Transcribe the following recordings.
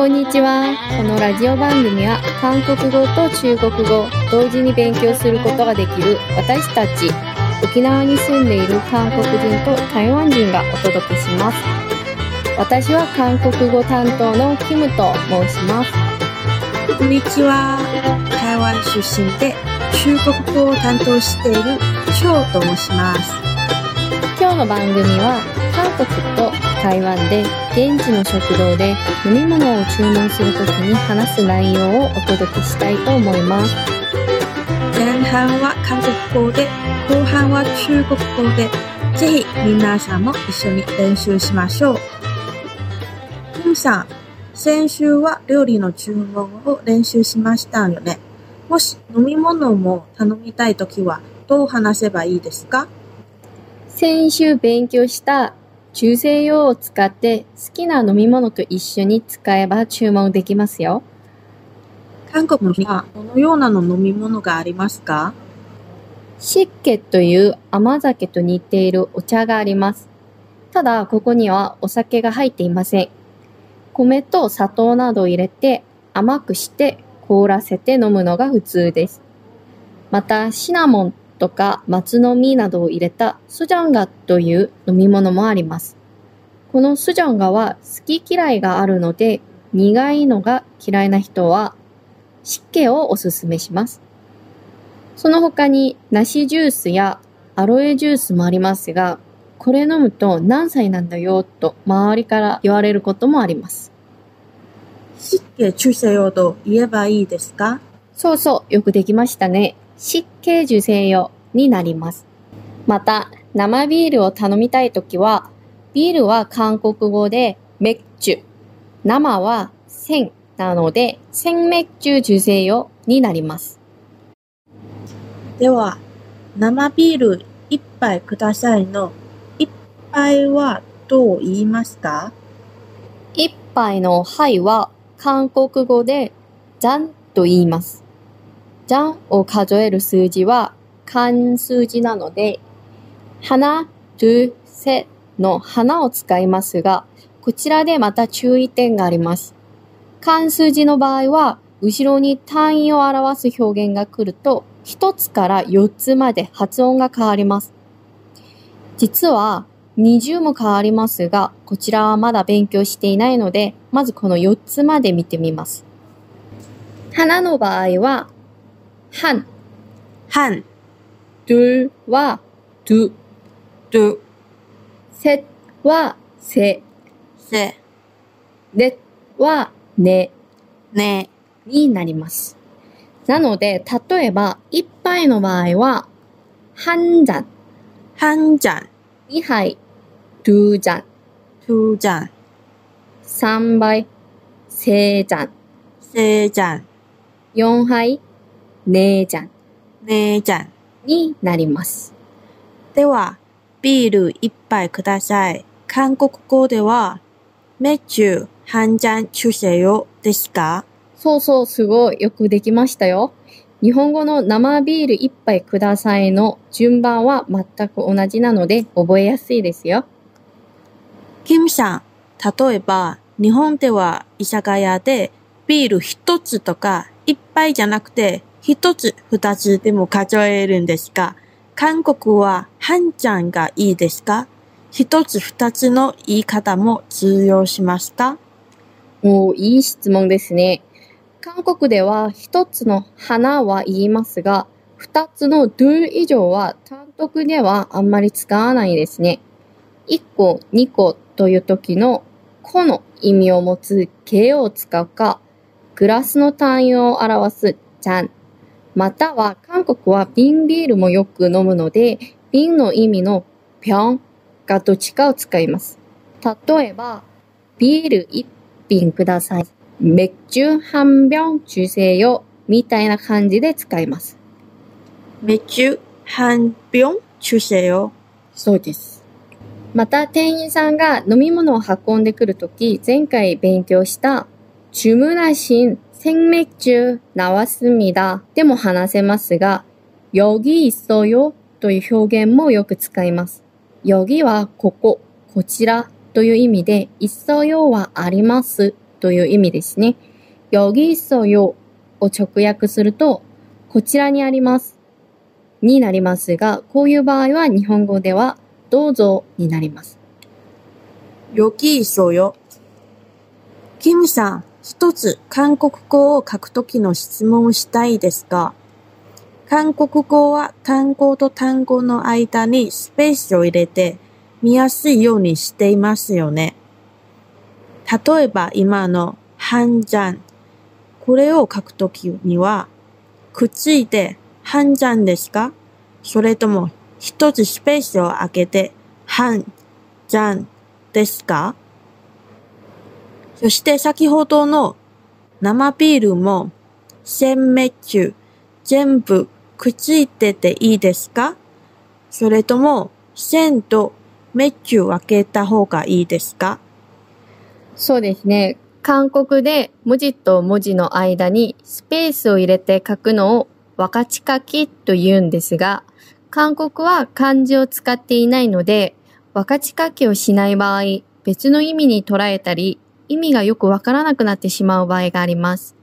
こんにちは。このラジオ番組は韓国語と中国語同時に勉強することができる私たち沖縄に住んでいる韓国人と台湾人がお届けします。私は韓国語担当のキムと申します。こんにちは。台湾出身で中国語を担当している張と申します。今日の番組は韓国と台湾で現地の食堂で飲み物を注文するときに話す内容をお届けしたいと思います。前半は韓国語で、後半は中国語で、ぜひ皆さんも一緒に練習しましょう。キムさん、先週は料理の注文を練習しましたよね。もし飲み物も頼みたいときはどう話せばいいですか？先週勉強した中性用を使って好きな飲み物と一緒に使えば注文できますよ。韓国にはどのようなの飲み物がありますか？湿気という甘酒と似ているお茶があります。ただ、ここにはお酒が入っていません。米と砂糖などを入れて甘くして凍らせて飲むのが普通です。また、シナモンとか松の実などを入れたスジャンガという飲み物もあります。このスジャンガは好き嫌いがあるので苦いのが嫌いな人は湿気をおすすめします。その他に梨ジュースやアロエジュースもありますが、これ飲むと何歳なんだよと周りから言われることもあります。湿気中性用と言えばいいですか？そうそう、よくできましたね。湿気受精用になります。また、生ビールを頼みたいときは、ビールは韓国語でメッチュ、生は鮮なので、鮮メッチュ受精用になります。では、生ビール一杯くださいの一杯はどう言いますか？一杯のはいは韓国語でジャンと言います。ジャンを数える数字は漢数字なので、花、 둘、 셋の花を使いますが、こちらでまた注意点があります。漢数字の場合は、後ろに単位を表す表現が来ると、1つから4つまで発音が変わります。実は、20も変わりますが、こちらはまだ勉強していないので、まずこの4つまで見てみます。花の場合は、 한、半、 둘は 두、ど、 셋は세、せ、 넷は네 ね、になります。なので、例えば、一杯の場合は、한 잔、半じゃん、二杯、두 잔、ふじゃん、三杯、세 잔、せじゃん、四杯、 네 잔 ねじゃん。になります。では、ビール一杯ください。韓国語では、メチュ半잔 주세요ですかそうそう、すごい。よくできましたよ。日本語の生ビール一杯くださいの順番は全く同じなので覚えやすいですよ。キムさん、例えば、日本では居酒屋でビール一つとか一杯じゃなくて 一つ二つでも数えるんですが、韓国は半ちゃんがいいですか？一つ二つの言い方も通用しますかおーいい質問ですね。韓国では一つの花は言いますが、二つのドゥ以上は単独ではあんまり使わないですね。一個、二個という時の個の意味を持つ形を使うか、グラスの単位を表すジャン、または韓国は瓶ビールもよく飲むので、瓶の意味の병がどっちかを使います。例えば、ビール一瓶ください。맥주한병주세요みたいな感じで使います。メチュ半병주세요 そうです。また、店員さんが飲み物を運んでくるとき、前回勉強した、 주문하신 생맥주 나왔습니다でも話せますが、여기 있어요という表現もよく使います。여기はここ、こちらという意味で、있어요はあります という意味ですね。여기있어요を直訳すると、こちらにあります。になりますが、こういう場合は日本語ではどうぞになります。 여기 있어요。 キムさん、一つ韓国語を書くときの質問をしたいですが、韓国語は単語と単語の間にスペースを入れて見やすいようにしていますよね。例えば今のハンジャン。これを書くときには、くっついてハンジャンですか？それとも一つスペースを空けてハンジャンですか？そして先ほどの生ビールも鮮滅酒全部くっついてていいですか？それとも鮮と滅酒分けた方がいいですか？そうですね。韓国で文字と文字の間にスペースを入れて書くのを分かち書きと言うんですが、韓国は漢字を使っていないので、分かち書きをしない場合、別の意味に捉えたり、意味がよくわからなくなってしまう場合があります。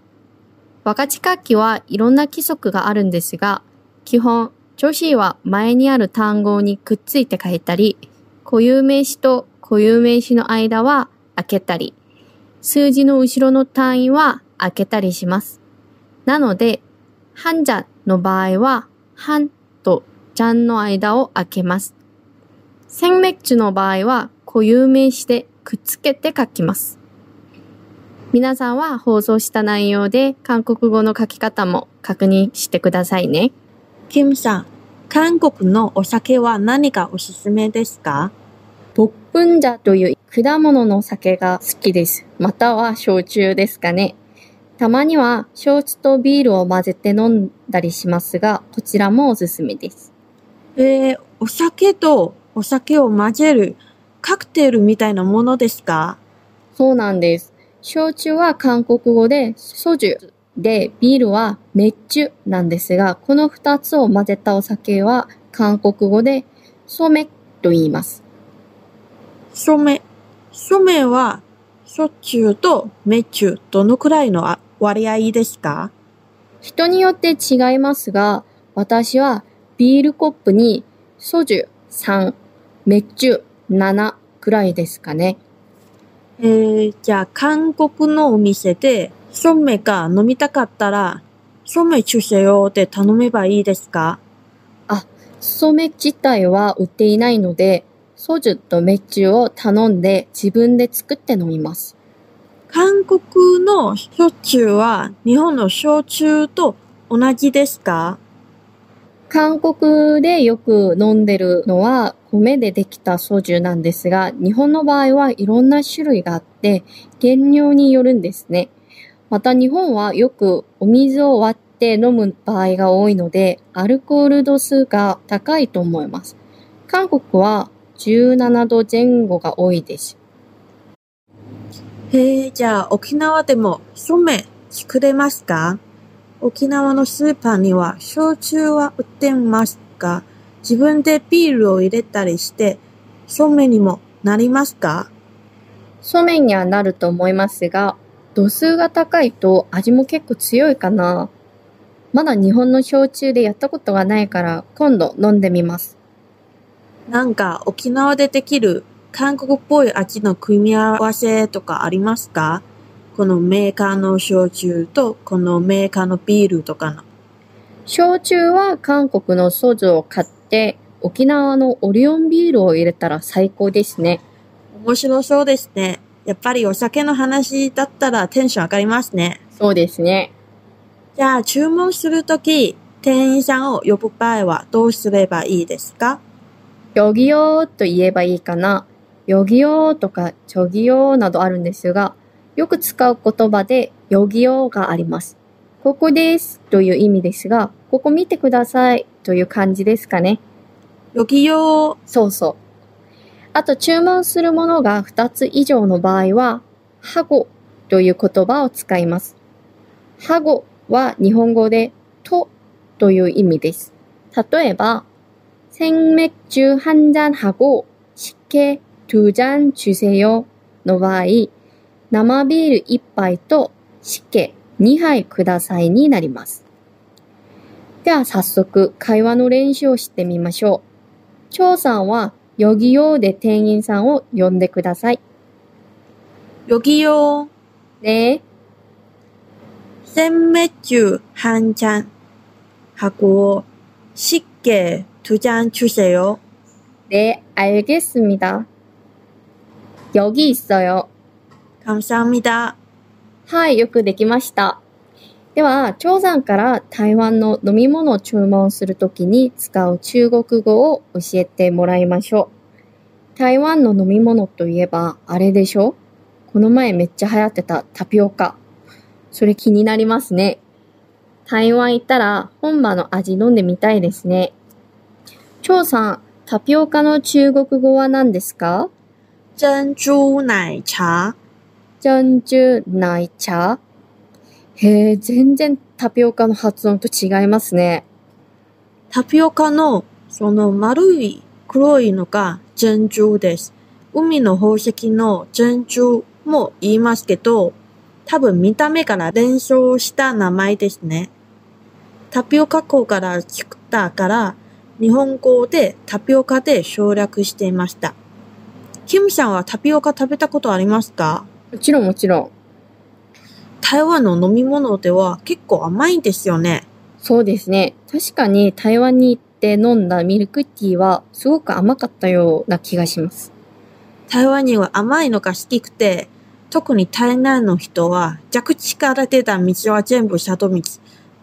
分かち書きはいろんな規則があるんですが、基本、助詞は前にある単語にくっついて書いたり、固有名詞と固有名詞の間は開けたり、数字の後ろの単位は開けたりします。なので、半じゃの場合は、半とじゃんの間を開けます。鮮滅地の場合は固有名詞でくっつけて書きます。皆さんは放送した内容で韓国語の書き方も確認してくださいね。キムさん、韓国のお酒は何がおすすめですか？ボップンジャという果物の酒が好きです。または焼酎ですかね。たまには焼酎とビールを混ぜて飲んだりしますが、こちらもおすすめです。えー、お酒とお酒を混ぜるカクテルみたいなものですか？そうなんです。焼酎は韓国語でソジュで、ビールはメッチュなんですが、この二つを混ぜたお酒は韓国語でソメと言います。ソメ。ソメは、焼酎とメチュどのくらいのあ割合ですか？人によって違いますが、私はビールコップにソジュ3、メッチュ7くらいですかね。えー、じゃあ韓国のお店でソメが飲みたかったら、ソメ주세요で頼めばいいですかソメ自体は売っていないので、ソジュとメッチュを頼んで自分で作って飲みます。韓国の焼酎は日本の焼酎と同じですか 韓国でよく飲んでるのは米でできたソジュなんですが、日本の場合はいろんな種類があって、原料によるんですね。また日本はよくお水を割って飲む場合が多いので、アルコール度数が高いと思います。韓国は17度前後が多いです。へえ、じゃあ沖縄でもソメ作れますか？沖縄のスーパーには焼酎は売ってますか自分でビールを入れたりして、ソメにもなりますか？そうめんにはなると思いますが、度数が高いと味も結構強いかな。まだ日本の焼酎でやったことがないから今度飲んでみます。なんか沖縄でできる韓国っぽい味の組み合わせとかありますか？このメーカーの焼酎とこのメーカーのビールとかの。焼酎は韓国のソジュを買って沖縄のオリオンビールを入れたら最高ですね。面白そうですね。やっぱりお酒の話だったらテンション上がりますね。そうですね。じゃあ注文するとき、店員さんを呼ぶ場合はどうすればいいですか？よぎよーと言えばいいかな。よぎよーとかちょぎよーなどあるんですが、よく使う言葉でよぎよーがあります。ここですという意味ですが、ここ見てくださいという感じですかね。よぎよー。そうそう。あと注文するものが2つ以上の場合は、はごという言葉を使います。はごは日本語でとという意味です。例えば、생맥주 한 잔 하고 식혜 두 잔 주세요の場合、 生ビール1杯と湿気2杯くださいになります。では早速会話の練習をしてみましょう。張さんはヨギヨーで店員さんを呼んでください。 여기요. 네, 생맥주 한 잔 하고 쉽게 두 잔 주세요. 네, 알겠습니다. 여기 있어요. 감사합니다. はい、よくできました。では、張さんから台湾の飲み物を注文するときに使う中国語を教えてもらいましょう。台湾の飲み物といえば、あれでしょこの前めっちゃ流行ってたタピオカ。それ気になりますね。台湾行ったら本場の味飲んでみたいですね。張さん、タピオカの中国語は何ですか珍珠奶茶。 珍珠奶茶へえ、全然タピオカの発音と違いますね。タピオカのその丸い黒いのが珍珠です。海の宝石の珍珠も言いますけど、多分見た目から連想した名前ですね。タピオカ粉から作ったから、日本語でタピオカで省略していました。キムさんはタピオカ食べたことありますか？もちろんもちろん。台湾の飲み物では結構甘いんですよね。そうですね。確かに台湾に行って飲んだミルクティーはすごく甘かったような気がします。台湾人は甘いのが好きくて、特に台南の人は蛇口から出た道は全部里道。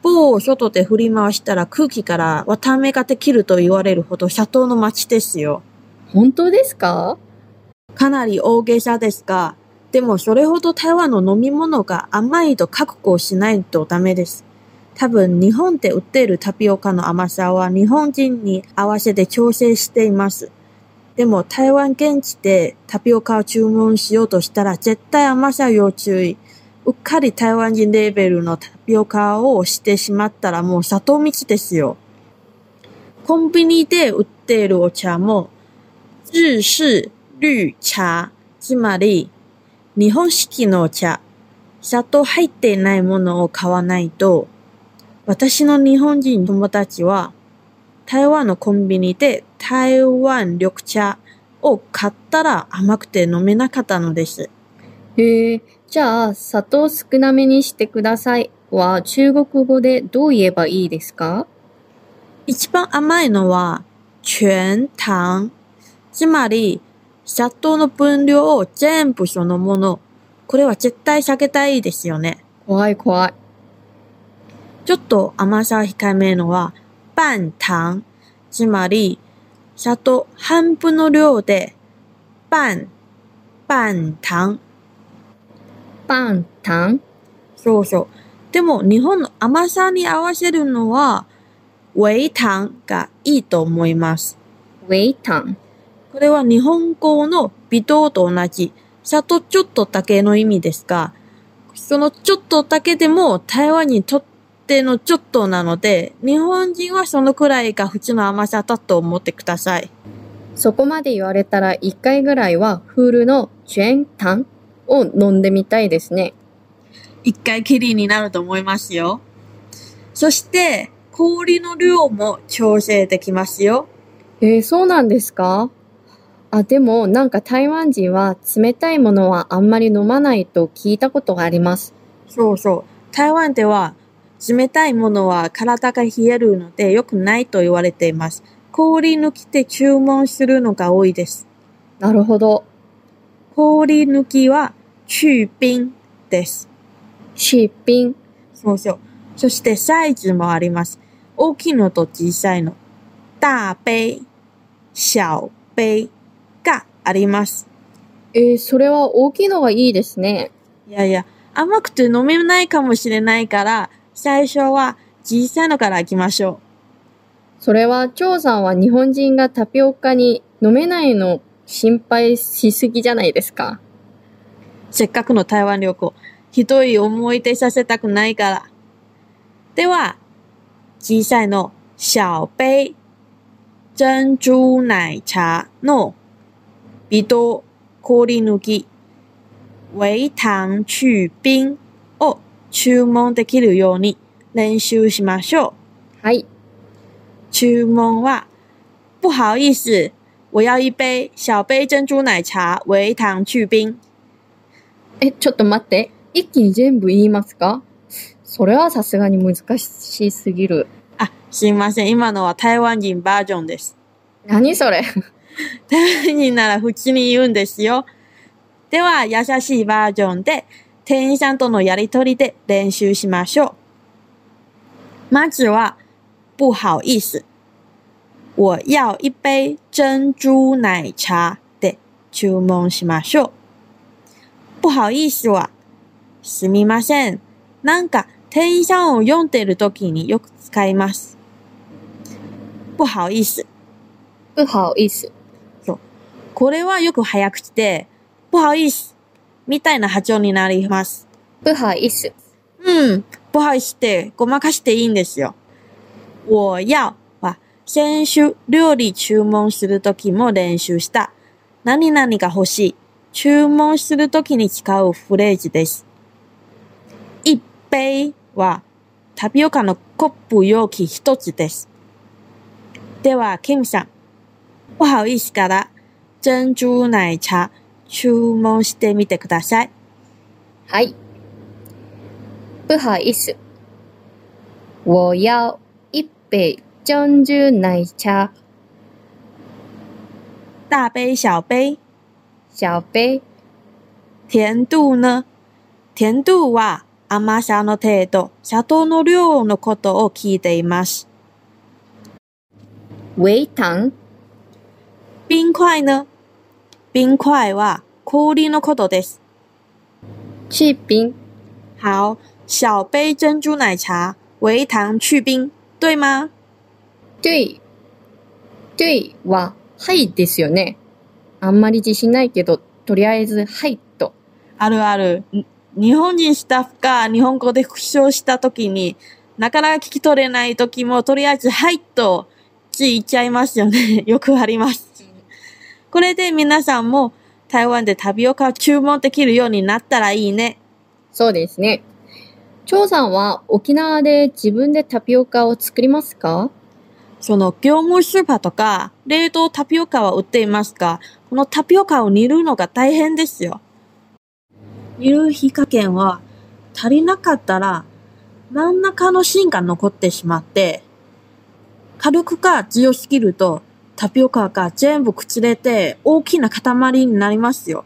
棒を外で振り回したら空気から綿あめができると言われるほど斜塔の街ですよ。本当ですか？かなり大げさですが、でもそれほど台湾の飲み物が甘いと覚悟しないとダメです。多分日本で売っているタピオカの甘さは日本人に合わせて調整しています。でも台湾現地でタピオカを注文しようとしたら絶対甘さ要注意。うっかり台湾人レベルのタピオカをしてしまったらもう砂糖蜜ですよ。コンビニで売っているお茶も、日式绿茶、つまり日本式のお茶、砂糖入っていないものを買わないと、私の日本人友達は台湾のコンビニで台湾緑茶を買ったら甘くて飲めなかったのです。へえ、じゃあ砂糖少なめにしてくださいは中国語でどう言えばいいですか？一番甘いのは全糖。つまり、砂糖の分量を全部そのもの。これは絶対避けたいですよね。怖い怖い。ちょっと甘さ控えめのは、半糖。つまり、砂糖半分の量で、半、半糖。パンタン？そうそう。でも、日本の甘さに合わせるのは、微糖がいいと思います。ウェイタン。これは日本語の微糖と同じ、砂糖ちょっとだけの意味ですが、そのちょっとだけでも台湾にとってのちょっとなので、日本人はそのくらいが普通の甘さだと思ってください。そこまで言われたら一回ぐらいはフールの全タンを飲んでみたいですね。一回きりになると思いますよ。そして、氷の量も調整できますよ。えー、そうなんですか？あ、でもなんか台湾人は冷たいものはあんまり飲まないと聞いたことがあります。そうそう。台湾では冷たいものは体が冷えるので良くないと言われています。氷抜きで注文するのが多いです。なるほど。氷抜きは去冰です。シーピン？そうそう。そしてサイズもあります。大きいのと小さいの。大杯、小杯があります。えー、それは大きいのがいいですね。いやいや、甘くて飲めないかもしれないから、最初は小さいのから行きましょう。それは、張さんは日本人がタピオカに飲めないの心配しすぎじゃないですか。せっかくの台湾旅行、ひどい思い出させたくないから。では、小さいの小杯珍珠奶茶の微糖氷抜き微糖去冰を注文できるように練習しましょう。はい。注文は、不好意思，我要一杯小杯珍珠奶茶，微糖去冰。え、ちょっと待って。一気に全部言いますか？それはさすがに難しすぎる。あ、すいません。今のは台湾人バージョンです。何それ？台湾人なら普通に言うんですよ。では、優しいバージョンで、店員さんとのやりとりで練習しましょう。まずは、不好意思。我要一杯珍珠奶茶で注文しましょう。不好意思は、すみません。なんか、店員さんを読んでる時によく使います。不好意思。不好意思。これはよく早口で、不好意思。みたいな発音になります。不好意思。うん。不好意思ってごまかしていいんですよ。我要は、先週料理注文するときも練習した。何々が欲しい。注文するときに使うフレーズです。一杯は、タピオカのコップ容器一つです。では、キムさん。不好意思から、珍珠奶茶注文してみてください。はい。不好意思。我要一杯珍珠奶茶，大杯、小杯。小杯。甜度呢？甜度は甘さの程度、砂糖の量のことを聞いています。微糖。冰塊呢？冰塊は氷のことです。去冰。好，小杯珍珠奶茶，微糖去冰，对吗？对。对は、はいですよね。あんまり自信ないけど、とりあえず、はいと。あるある。に日本人スタッフが日本語で復唱したときに、なかなか聞き取れないときも、とりあえず、はいと、つい言っちゃいますよね。よくあります。これで皆さんも台湾でタピオカを注文できるようになったらいいね。そうですね。張さんは沖縄で自分でタピオカを作りますか？その業務スーパーとか冷凍タピオカは売っていますが、このタピオカを煮るのが大変ですよ。煮る火加減は足りなかったら真ん中の芯が残ってしまって、軽くか強すぎるとタピオカが全部崩れて大きな塊になりますよ。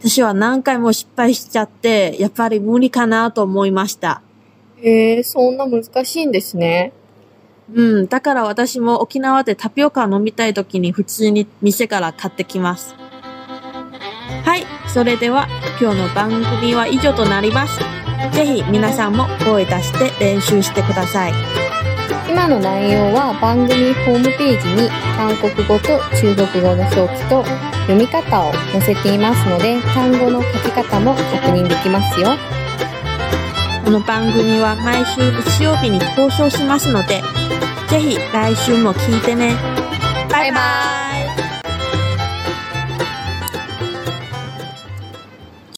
私は何回も失敗しちゃって、やっぱり無理かなと思いました。へえ、そんな難しいんですね。うん、だから私も沖縄でタピオカを飲みたい時に普通に店から買ってきます。はい、それでは今日の番組は以上となります。ぜひ皆さんも声出して練習してください。今の内容は番組ホームページに韓国語と中国語の表記と読み方を載せていますので単語の書き方も確認できますよ。この番組は毎週日曜日に放送しますので、ぜひ来週も聞いてね。バイバイ